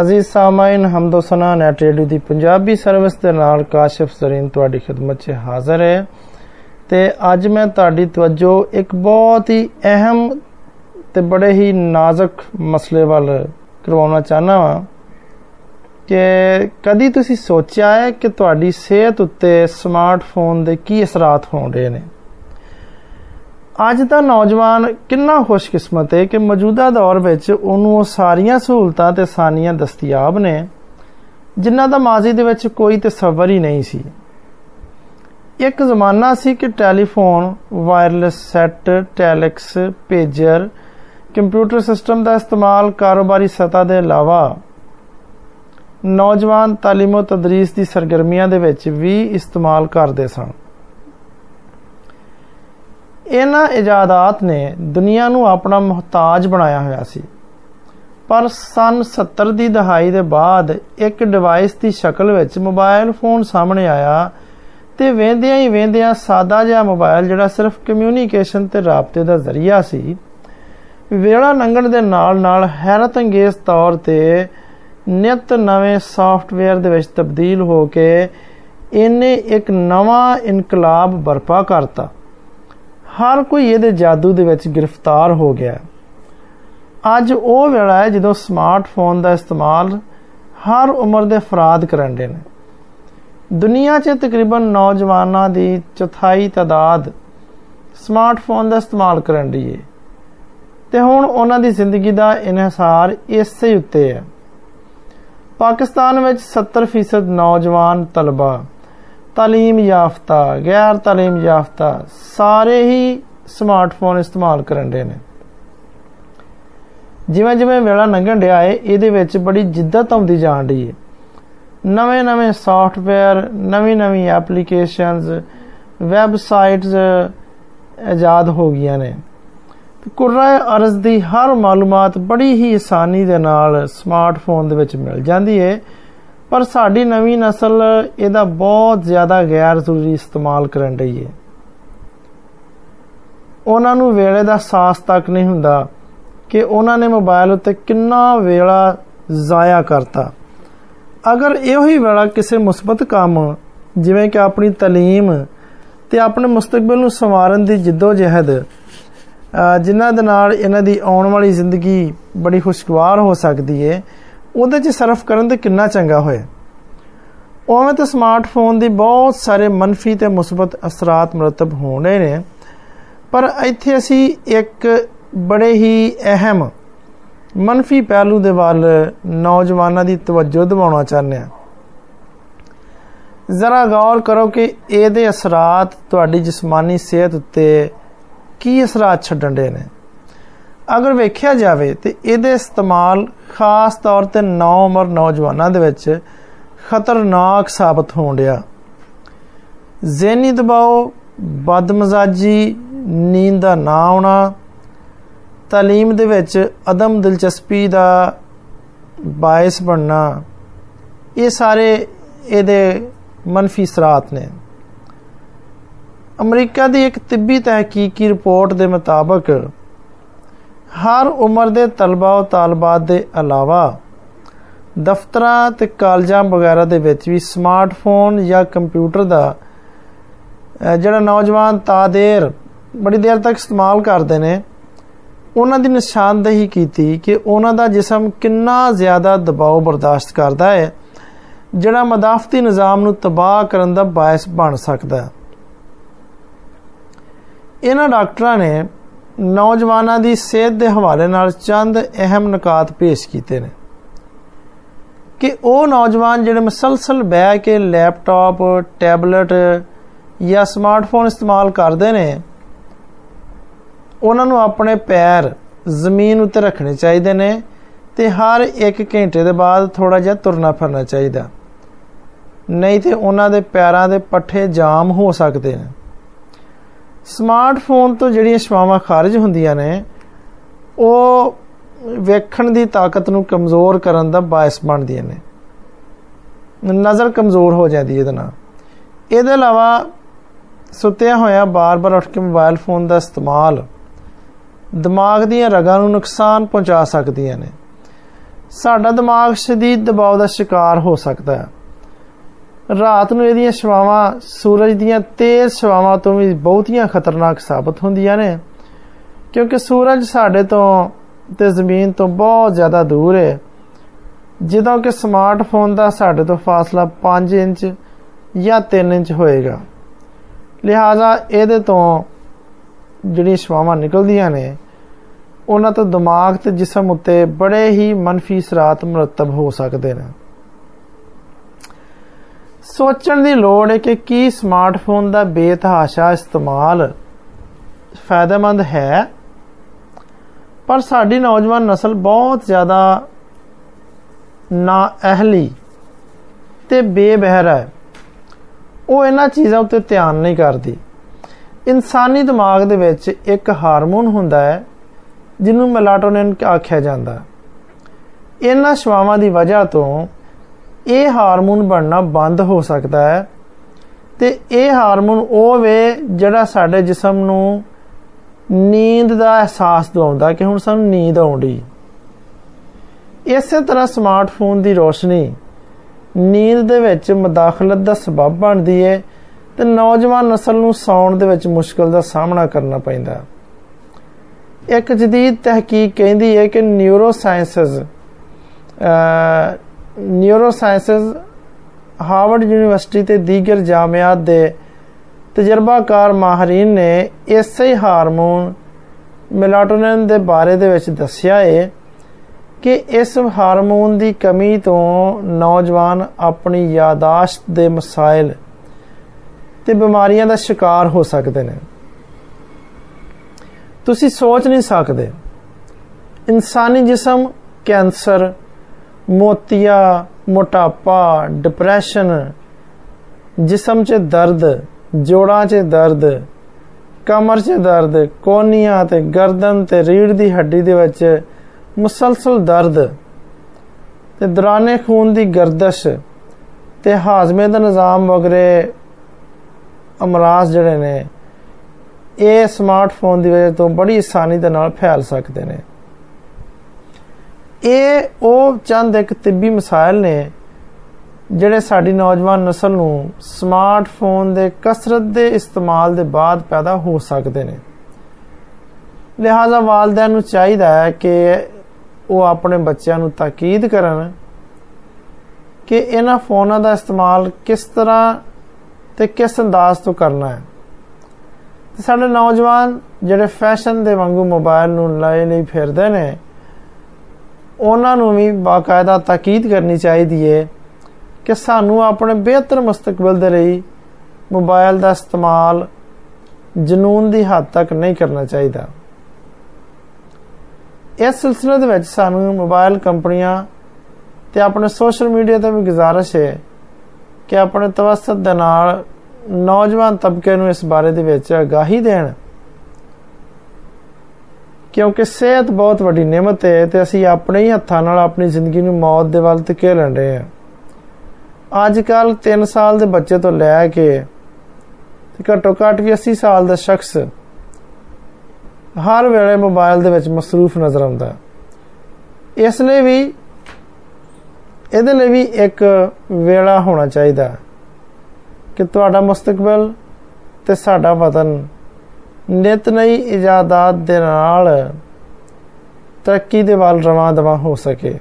ਅਜ਼ੀਜ਼ ਸਾਮਾਈਨ, ਹਮਦੋ ਸਨਾ, ਨੈਟ ਰੇਡੀਓ ਦੀ ਪੰਜਾਬੀ ਸਰਵਿਸ ਦੇ ਨਾਲ ਕਾਸ਼ਫ ਜ਼ਰੀਨ ਤੁਹਾਡੀ ਖidmat 'ਚ ਹਾਜ਼ਰ ਹੈ। ਤੇ ਅੱਜ ਮੈਂ ਤੁਹਾਡੀ ਤਵੱਜੋ ਇੱਕ ਬਹੁਤ ਹੀ ਅਹਿਮ ਤੇ ਬੜੇ ਹੀ ਨਾਜ਼ੁਕ ਮਸਲੇ ਵੱਲ ਕਰਵਾਉਣਾ ਚਾਹਨਾ ਵਾਂ ਕਿ ਕਦੀ ਤੁਸੀਂ ਸੋਚਿਆ ਹੈ ਕਿ ਤੁਹਾਡੀ ਸਿਹਤ ਉੱਤੇ ਸਮਾਰਟਫੋਨ ਦੇ ਕੀ ਅਸਰਾਤ ਹੋਣ ਰਹੇ ਨੇ? ਅੱਜ ਦਾ ਨੌਜਵਾਨ ਕਿੰਨਾ ਖੁਸ਼ਕਿਸਮਤ ਹੈ ਕਿ ਮੌਜੂਦਾ ਦੌਰ ਵਿੱਚ ਉਹਨੂੰ ਉਹ ਸਾਰੀਆਂ ਸਹੂਲਤਾਂ ਤੇ ਆਸਾਨੀਆਂ ਦਸਤਿਆਬ ਨੇ, ਜਿਨ੍ਹਾਂ ਦਾ ਮਾਜ਼ੀ ਦੇ ਵਿੱਚ ਕੋਈ ਤਸਵਰ ਹੀ ਨਹੀਂ ਸੀ। ਇੱਕ ਜ਼ਮਾਨਾ ਸੀ ਕਿ telephone, wireless set, telex, pager, computer system ਦਾ ਇਸਤੇਮਾਲ ਕਾਰੋਬਾਰੀ ਸਤਾ ਦੇ ਇਲਾਵਾ ਨੌਜਵਾਨ ਤਾਲੀਮੋ ਤਦਰੀਸ ਦੀ ਸਰਗਰਮੀਆਂ ਦੇ ਵਿੱਚ ਵੀ ਇਸਤੇਮਾਲ ਕਰਦੇ ਸਨ। ਇਹਨਾਂ ਇਜਾਦਾਤ ਨੇ ਦੁਨੀਆ ਨੂੰ ਆਪਣਾ ਮੁਹਤਾਜ ਬਣਾਇਆ ਹੋਇਆ ਸੀ। ਪਰ ਸਨ 70 ਦੀ ਦਹਾਈ ਦੇ ਬਾਅਦ ਇੱਕ ਡਿਵਾਈਸ ਦੀ ਸ਼ਕਲ ਵਿੱਚ ਮੋਬਾਈਲ ਫੋਨ ਸਾਹਮਣੇ ਆਇਆ ਤੇ ਵੇਂਦਿਆਂ ਹੀ ਵੇਂਦਿਆਂ ਸਾਦਾ ਜਿਹਾ ਮੋਬਾਈਲ ਜਿਹੜਾ ਸਿਰਫ ਕਮਿਊਨੀਕੇਸ਼ਨ ਤੇ ਰਾਬਤੇ ਦਾ ਜ਼ਰੀਆ ਸੀ ਵੇਲਾ ਲੰਘਣ ਦੇ ਨਾਲ ਨਾਲ ਹੈਰਤ ਅੰਗੇਜ਼ ਤੌਰ ਤੇ ਨਿਤ ਨਵੇਂ ਸੌਫਟਵੇਅਰ ਦੇ ਵਿੱਚ ਤਬਦੀਲ ਹੋ ਕੇ ਇਹਨੇ ਇੱਕ ਨਵਾਂ ਇਨਕਲਾਬ ਬਰਪਾ ਕਰਤਾ। ਹਰ ਕੋਈ ਇਹਦੇ ਜਾਦੂ ਦੇ ਵਿੱਚ ਗ੍ਰਿਫਤਾਰ ਹੋ ਗਿਆ ਅੱਜ ਉਹ ਵੇਲਾ ਹੈ ਜਦੋਂ ਸਮਾਰਟਫੋਨ ਦਾ ਇਸਤੇਮਾਲ ਹਰ ਉਮਰ ਦੇ ਅਫਰਾਦ ਕਰਨ ਦੇ ਨੇ। ਦੁਨੀਆ 'ਚ ਤਕਰੀਬਨ ਨੌਜਵਾਨਾਂ ਦੀ ਚੌਥਾਈ ਤਾਦਾਦ ਸਮਾਰਟਫੋਨ ਦਾ ਇਸਤੇਮਾਲ ਕਰਨ ਦੀ ਹੈ ਤੇ ਹੁਣ ਉਹਨਾਂ ਦੀ ਜ਼ਿੰਦਗੀ ਦਾ ਇਨਹਿਸਾਰ ਇਸੇ ਉੱਤੇ ਹੈ। ਪਾਕਿਸਤਾਨ ਵਿੱਚ 70% ਨੌਜਵਾਨ ਤਲਬਾ ਤਾਲੀਮ ਯਾਫਤਾ, ਗੈਰ ਤਾਲੀਮ ਯਾਫਤਾ, ਸਾਰੇ ਹੀ ਸਮਾਰਟਫੋਨ ਇਸਤੇਮਾਲ ਕਰਨ ਦੇ ਨੇ। ਜਿਵੇਂ ਜਿਵੇਂ ਵੇਲਾ ਲੰਘਣ ਡਿਆ ਏ, ਇਹਦੇ ਵਿੱਚ ਬੜੀ ਜਿੱਦਤ ਆਉਂਦੀ ਜਾਣ ਰਹੀ ਹੈ ਨਵੇਂ ਨਵੇਂ ਸੌਫਟਵੇਅਰ ਨਵੀਂ ਨਵੀਂ ਐਪਲੀਕੇਸ਼ਨਸ ਵੈਬਸਾਈਟਸ ਇਜਾਦ ਹੋ ਗਈਆਂ ਨੇ। ਕੁਰਾਏ ਅਰਜ਼ ਦੀ ਹਰ ਮਾਲੂਮਾਤ ਬੜੀ ਹੀ ਆਸਾਨੀ ਦੇ ਨਾਲ ਸਮਾਰਟਫੋਨ ਦੇ ਵਿੱਚ ਮਿਲ ਜਾਂਦੀ ਹੈ ਪਰ ਸਾਡੀ ਨਵੀਂ ਨਸਲ ਇਹਦਾ ਬਹੁਤ ਜ਼ਿਆਦਾ ਗੈਰ ਜ਼ਰੂਰੀ ਇਸਤੇਮਾਲ ਕਰਨ ਰਹੀ ਹੈ ਉਹਨਾਂ ਨੂੰ ਵੇਲੇ ਦਾ ਸਾਹਸ ਤੱਕ ਨਹੀਂ ਹੁੰਦਾ ਕਿ ਉਹਨਾਂ ਨੇ ਮੋਬਾਈਲ ਉੱਤੇ ਕਿੰਨਾ ਵੇਲਾ ਜ਼ਾਇਆ ਕਰਤਾ ਅਗਰ ਇਹੋ ਹੀ ਵੇਲਾ ਕਿਸੇ ਮੁਸਬਤ ਕੰਮ ਜਿਵੇਂ ਕਿ ਆਪਣੀ تعلیم ਤੇ ਆਪਣੇ ਮੁਸਤਕਬਲ ਨੂੰ ਸੰਵਾਰਨ ਦੀ ਜਿੱਦੋ-ਜਹਿਦ ਜਿਨ੍ਹਾਂ ਦੇ ਨਾਲ ਇਹਨਾਂ ਦੀ ਆਉਣ ਵਾਲੀ ਜ਼ਿੰਦਗੀ ਬੜੀ ਖੁਸ਼ਗਵਾਰ ਹੋ ਸਕਦੀ ਹੈ ਉਹਦੇ 'ਚ ਸਰਫ ਕਰਨ ਤੇ ਕਿੰਨਾ ਚੰਗਾ ਹੋਇਆ। ਉਵੇਂ ਤੇ ਸਮਾਰਟਫੋਨ ਦੀ ਬਹੁਤ ਸਾਰੇ ਮੰਨਫੀ ਤੇ ਮੁਸਬਤ ਅਸਰਾਤ ਮਰਤਬ ਹੋਣੇ ਨੇ, ਪਰ ਇੱਥੇ ਅਸੀਂ ਇੱਕ ਬੜੇ ਹੀ ਅਹਿਮ ਮੰਨਫੀ ਪਹਿਲੂ ਦੇ ਵੱਲ ਨੌਜਵਾਨਾਂ ਦੀ ਤਵੱਜੋ ਦਿਵਾਉਣਾ ਚਾਹੁੰਦੇ ਹਾਂ। ਜ਼ਰਾ ਗੌਰ ਕਰੋ ਕਿ ਇਹਦੇ ਅਸਰਾਤ ਤੁਹਾਡੀ ਜਿਸਮਾਨੀ ਸਿਹਤ ਉੱਤੇ ਕੀ ਅਸਰਾਤ ਛੱਡਣ ਦੇ ਨੇ। ਅਗਰ ਵੇਖਿਆ ਜਾਵੇ ਤੇ ਇਹਦੇ ਇਸਤੇਮਾਲ ਖਾਸ ਤੌਰ ਤੇ ਨੌ ਉਮਰ ਨੌਜਵਾਨਾਂ ਦੇ ਵਿੱਚ ਖਤਰਨਾਕ ਸਾਬਤ ਹੋਣ ਰਿਹਾ ਜ਼ੇਨੀ ਦਬਾਅ ਬਦਮਜ਼ਾਜੀ ਨੀਂਦ ਦਾ ਨਾ ਆਉਣਾ تعلیم ਦੇ ਵਿੱਚ ਅਦਮ ਦਿਲਚਸਪੀ ਦਾ ਬਾਇਸ ਬਣਨਾ ਇਹ ਸਾਰੇ ਇਹਦੇ ਮੰਨਫੀ ਸਰਾਤ ਨੇ ਅਮਰੀਕਾ ਦੀ ਇੱਕ ਤਿੱਬੀ ਤਹਿਕੀਕੀ ਰਿਪੋਰਟ ਦੇ ਮੁਤਾਬਕ ਹਰ ਉਮਰ ਦੇ ਤਲਬਾ ਤੇ ਤਾਲਬਾਤ ਦੇ ਇਲਾਵਾ ਦਫ਼ਤਰਾਂ ਤੇ ਕਾਲਜਾਂ ਵਗੈਰਾ ਦੇ ਵਿੱਚ ਵੀ ਸਮਾਰਟਫੋਨ ਜਾਂ ਕੰਪਿਊਟਰ ਦਾ ਜਿਹੜਾ ਨੌਜਵਾਨ ਤਾਦੇਰ ਬੜੀ ਦੇਰ ਤੱਕ ਇਸਤੇਮਾਲ ਕਰਦੇ ਨੇ, ਉਹਨਾਂ ਦੀ ਨਿਸ਼ਾਨਦੇਹੀ ਕੀਤੀ ਕਿ ਉਹਨਾਂ ਦਾ ਜਿਸਮ ਕਿੰਨਾ ਜ਼ਿਆਦਾ ਦਬਾਅ ਬਰਦਾਸ਼ਤ ਕਰਦਾ ਹੈ, ਜਿਹੜਾ ਮਦਾਫਤੀ ਨਿਜ਼ਾਮ ਨੂੰ ਤਬਾਹ ਕਰਨ ਦਾ ਬਾਇਸ ਬਣ ਸਕਦਾ ਹੈ। ਇਹਨਾਂ ਡਾਕਟਰਾਂ ਨੇ ਨੌਜਵਾਨਾਂ ਦੀ ਸਿਹਤ ਦੇ ਹਵਾਲੇ ਨਾਲ ਚੰਦ ਅਹਿਮ ਨੁਕਾਤ ਪੇਸ਼ ਕੀਤੇ ਨੇ। ਕਿ ਉਹ ਨੌਜਵਾਨ ਜਿਹੜੇ ਮਸਲਸਲ ਬਹਿ ਕੇ ਲੈਪਟਾਪ, ਟੈਬਲੇਟ ਜਾਂ ਸਮਾਰਟਫੋਨ ਇਸਤੇਮਾਲ ਕਰਦੇ ਨੇ, ਉਹਨਾਂ ਨੂੰ ਆਪਣੇ ਪੈਰ ਜ਼ਮੀਨ ਉੱਤੇ ਰੱਖਣੇ ਚਾਹੀਦੇ ਨੇ ਤੇ ਹਰ 1 ਘੰਟੇ ਦੇ ਬਾਅਦ ਥੋੜਾ ਜਿਹਾ ਤੁਰਨਾ ਫਿਰਨਾ ਚਾਹੀਦਾ। ਨਹੀਂ ਤੇ ਉਹਨਾਂ ਦੇ ਪੈਰਾਂ ਦੇ ਪੱਠੇ ਜਾਮ ਹੋ ਸਕਦੇ ਨੇ। ਸਮਾਰਟਫੋਨ ਤੋਂ ਜਿਹੜੀਆਂ ਸ਼ਵਾਵਾਂ ਖਾਰਜ ਹੁੰਦੀਆਂ ਨੇ, ਉਹ ਵੇਖਣ ਦੀ ਤਾਕਤ ਨੂੰ ਕਮਜ਼ੋਰ ਕਰਨ ਦਾ ਬਾਇਸ ਬਣਦੀਆਂ ਨੇ। ਨਜ਼ਰ ਕਮਜ਼ੋਰ ਹੋ ਜਾਂਦੀ ਹੈ ਇਹਦੇ ਨਾਲ। ਇਹਦੇ ਇਲਾਵਾ ਸੁੱਤਿਆ ਹੋਇਆ ਬਾਰ-ਬਾਰ ਉੱਠ ਕੇ ਮੋਬਾਈਲ ਫੋਨ ਦਾ ਇਸਤੇਮਾਲ ਦਿਮਾਗ ਦੀਆਂ ਰਗਾਂ ਨੂੰ ਨੁਕਸਾਨ ਪਹੁੰਚਾ ਸਕਦੀਆਂ ਨੇ। ਸਾਡਾ ਦਿਮਾਗ ਸ਼ਦੀਦ ਦਬਾਅ ਦਾ ਸ਼ਿਕਾਰ ਹੋ ਸਕਦਾ ਹੈ। ਰਾਤ ਨੂੰ ਇਹਦੀਆਂ ਸ਼ਵਾਵਾਂ, ਸੂਰਜ ਦੀਆਂ ਤੇਜ਼ ਸ਼ਵਾਵਾਂ ਤੋਂ ਵੀ ਬਹੁਤੀਆਂ ਖਤਰਨਾਕ ਸਾਬਤ ਹੁੰਦੀਆਂ ਨੇ। ਕਿਉਂਕਿ ਸੂਰਜ ਸਾਡੇ ਤੋਂ ਤੇ ਜ਼ਮੀਨ ਤੋਂ ਬਹੁਤ ਜ਼ਿਆਦਾ ਦੂਰ ਹੈ। ਜਦੋਂ ਕਿ ਸਮਾਰਟਫੋਨ ਦਾ ਸਾਡੇ ਤੋਂ ਫਾਸਲਾ 5 ਇੰਚ ਜਾਂ 3 ਇੰਚ ਹੋਏਗਾ। ਲਿਹਾਜ਼ਾ ਇਹਦੇ ਤੋਂ ਜਿਹੜੀਆਂ ਸ਼ਵਾਵਾਂ ਨਿਕਲਦੀਆਂ ਨੇ, ਉਹਨਾਂ ਤੋਂ ਦਿਮਾਗ ਤੇ ਜਿਸਮ ਉੱਤੇ ਬੜੇ ਹੀ ਮੰਫੀ ਸਰਾਤ ਮਰਤਬ ਹੋ ਸਕਦੇ ਨੇ। ਸੋਚਣ ਦੀ ਲੋੜ ਹੈ ਕਿ ਕੀ ਸਮਾਰਟਫੋਨ ਦਾ ਬੇਤਹਾਸ਼ਾ ਇਸਤੇਮਾਲ ਫਾਇਦੇਮੰਦ ਹੈ। ਪਰ ਸਾਡੀ ਨੌਜਵਾਨ ਨਸਲ ਬਹੁਤ ਜ਼ਿਆਦਾ ਨਾ ਅਹਲੀ ਤੇ ਬੇਬਹਿਰ ਹੈ। ਉਹ ਇਹਨਾਂ ਚੀਜ਼ਾਂ ਉੱਤੇ ਧਿਆਨ ਨਹੀਂ ਕਰਦੀ। ਇਨਸਾਨੀ ਦਿਮਾਗ ਦੇ ਵਿੱਚ ਇੱਕ ਹਾਰਮੋਨ ਹੁੰਦਾ ਹੈ, ਜਿਹਨੂੰ ਮੈਲਾਟੋਨਿਨ ਆਖਿਆ ਜਾਂਦਾ ਹੈ। ਇਹਨਾਂ ਸ਼ਵਾਵਾਂ ਦੀ ਵਜ੍ਹਾ ਤੋਂ ਇਹ ਹਾਰਮੋਨ ਬਣਨਾ ਬੰਦ ਹੋ ਸਕਦਾ ਹੈ ਤੇ ਇਹ ਹਾਰਮੋਨ ਉਹ ਵੇ ਜਿਹੜਾ ਸਾਡੇ ਜਿਸਮ ਨੂੰ ਨੀਂਦ ਦਾ ਅਹਿਸਾਸ ਦਿਵਾਉਂਦਾ ਕਿ ਹੁਣ ਸਾਨੂੰ ਨੀਂਦ ਆਉਂਦੀ। ਇਸੇ ਤਰ੍ਹਾਂ ਸਮਾਰਟਫੋਨ ਦੀ ਰੋਸ਼ਨੀ ਨੀਂਦ ਦੇ ਵਿੱਚ ਮਦਾਖਲਤ ਦਾ ਸਬਬ ਬਣਦੀ ਹੈ ਤੇ ਨੌਜਵਾਨ ਨਸਲ ਨੂੰ ਸੌਣ ਦੇ ਵਿੱਚ ਮੁਸ਼ਕਲ ਦਾ ਸਾਹਮਣਾ ਕਰਨਾ ਪੈਂਦਾ। ਇੱਕ ਜਦੀਦ ਤਹਿਕੀਕ ਕਹਿੰਦੀ ਹੈ ਕਿ neuro sciences neurosciences Harvard University ਤੇ ਦੀਗਰ ਜਾਮਿਆਤ ਦੇ ਤਜਰਬਾਕਾਰ ਮਾਹਰੀਨ ਨੇ ਇਸੇ ਹਾਰਮੋਨ ਮੈਲਾਟੋਨਿਨ ਦੇ ਬਾਰੇ ਦੇ ਵਿੱਚ ਦੱਸਿਆ ਹੈ ਕਿ ਇਸ ਹਾਰਮੋਨ ਦੀ ਕਮੀ ਤੋਂ ਨੌਜਵਾਨ ਆਪਣੀ ਯਾਦਾਸ਼ਤ ਦੇ ਮਸਾਇਲ ਤੇ ਬਿਮਾਰੀਆਂ ਦਾ ਸ਼ਿਕਾਰ ਹੋ ਸਕਦੇ ਨੇ। ਤੁਸੀਂ ਸੋਚ ਨਹੀਂ ਸਕਦੇ। ਇਨਸਾਨੀ ਜਿਸਮ ਕੈਂਸਰ ਮੋਤੀਆ, ਮੋਟਾਪਾ ਡਿਪਰੈਸ਼ਨ ਜਿਸਮ 'ਚ ਦਰਦ, ਜੋੜਾਂ 'ਚ ਦਰਦ, ਕਮਰ 'ਚ ਦਰਦ, ਕੋਨੀਆਂ ਤੇ ਗਰਦਨ ਤੇ ਰੀੜ ਦੀ ਹੱਡੀ ਦੇ ਵਿੱਚ ਮੁਸਲਸਲ ਦਰਦ ਤੇ ਦੌਰਾਨੇ ਖੂਨ ਦੀ ਗਰਦਸ਼ ਤੇ ਹਾਜ਼ਮੇ ਦਾ ਨਿਜ਼ਾਮ ਵਗਰੇ ਅਮਰਾਜ਼ ਜਿਹੜੇ ਨੇ, ਇਹ ਸਮਾਰਟਫੋਨ ਦੀ ਵਜ੍ਹਾ ਤੋਂ ਬੜੀ ਆਸਾਨੀ ਦੇ ਨਾਲ ਫੈਲ ਸਕਦੇ ਨੇ। ਇਹ ਉਹ ਚੰਦ ਇੱਕ ਤਿੱਬੀ ਮਸਾਇਲ ਨੇ, ਜਿਹੜੇ ਸਾਡੀ ਨੌਜਵਾਨ ਨਸਲ ਨੂੰ ਸਮਾਰਟਫੋਨ ਦੇ ਕਸਰਤ ਦੇ ਇਸਤੇਮਾਲ ਦੇ ਬਾਅਦ ਪੈਦਾ ਹੋ ਸਕਦੇ ਨੇ। ਲਿਹਾਜ਼ਾ ਵਾਲਿਦੈਨ ਨੂੰ ਚਾਹੀਦਾ ਹੈ ਕਿ ਉਹ ਆਪਣੇ ਬੱਚਿਆਂ ਨੂੰ ਤਾਕੀਦ ਕਰਨ ਕਿ ਇਹਨਾਂ ਫੋਨਾਂ ਦਾ ਇਸਤੇਮਾਲ ਕਿਸ ਤਰ੍ਹਾਂ ਤੇ ਕਿਸ ਅੰਦਾਜ਼ ਤੋਂ ਕਰਨਾ ਹੈ। ਤੇ ਸਾਡੇ ਨੌਜਵਾਨ ਜਿਹੜੇ ਫੈਸ਼ਨ ਦੇ ਵਾਂਗੂ ਮੋਬਾਈਲ ਨੂੰ ਲੈ ਲਈ ਫਿਰਦੇ ਨੇ ਉਹਨਾਂ ਨੂੰ ਵੀ ਬਾਕਾਇਦਾ ਤਾਕੀਦ ਕਰਨੀ ਚਾਹੀਦੀ ਹੈ ਕਿ ਸਾਨੂੰ ਆਪਣੇ ਬਿਹਤਰ ਮਸਤਕਬਲ ਦੇ ਲਈ ਮੋਬਾਈਲ ਦਾ ਇਸਤੇਮਾਲ ਜਨੂਨ ਦੀ ਹੱਦ ਤੱਕ ਨਹੀਂ ਕਰਨਾ ਚਾਹੀਦਾ। ਇਸ ਸਿਲਸਿਲੇ ਦੇ ਵਿੱਚ ਸਾਨੂੰ ਮੋਬਾਈਲ ਕੰਪਨੀਆਂ ਤੇ ਆਪਣੇ ਸੋਸ਼ਲ ਮੀਡੀਆ ਤੇ ਵੀ ਗੁਜ਼ਾਰਿਸ਼ ਹੈ ਕਿ ਆਪਣੇ ਤਵਸਤ ਦੇ ਨਾਲ ਨੌਜਵਾਨ ਤਬਕੇ ਨੂੰ ਇਸ ਬਾਰੇ ਦੇ ਵਿੱਚ ਆਗਾਹੀ ਦੇਣ। ਕਿਉਂਕਿ ਸਿਹਤ ਬਹੁਤ ਵੱਡੀ ਨਿਮਤ ਹੈ ਤੇ ਅਸੀਂ ਆਪਣੇ ਹੀ ਹੱਥਾਂ ਨਾਲ ਆਪਣੀ ਜ਼ਿੰਦਗੀ ਨੂੰ ਮੌਤ ਦੇ ਵੱਲ ਧਕੇਲਣ ਰਹੇ ਹਾਂ। ਅੱਜ ਕੱਲ 3 ਸਾਲ ਦੇ ਬੱਚੇ ਤੋਂ ਲੈ ਕੇ ਤੇ ਘੱਟੋ ਘੱਟ ਵੀ 80 ਸਾਲ ਦਾ ਸ਼ਖਸ ਹਰ ਵੇਲੇ ਮੋਬਾਈਲ ਦੇ ਵਿੱਚ ਮਸਰੂਫ ਨਜ਼ਰ ਆਉਂਦਾ ਇਸ ਲਈ ਵੀ, ਇਹਦੇ ਲਈ ਵੀ ਇੱਕ ਵੇਲਾ ਹੋਣਾ ਚਾਹੀਦਾ ਕਿ ਤੁਹਾਡਾ ਮੁਸਤਕਬਲ ਤੇ ਸਾਡਾ ਵਤਨ ਨਿਤ ਨਈ ਇਜਾਦਾਤ ਦੇ ਨਾਲ ਤਰੱਕੀ ਦੇ ਵੱਲ ਰਵਾਂ ਦਵਾ ਹੋ ਸਕੇ।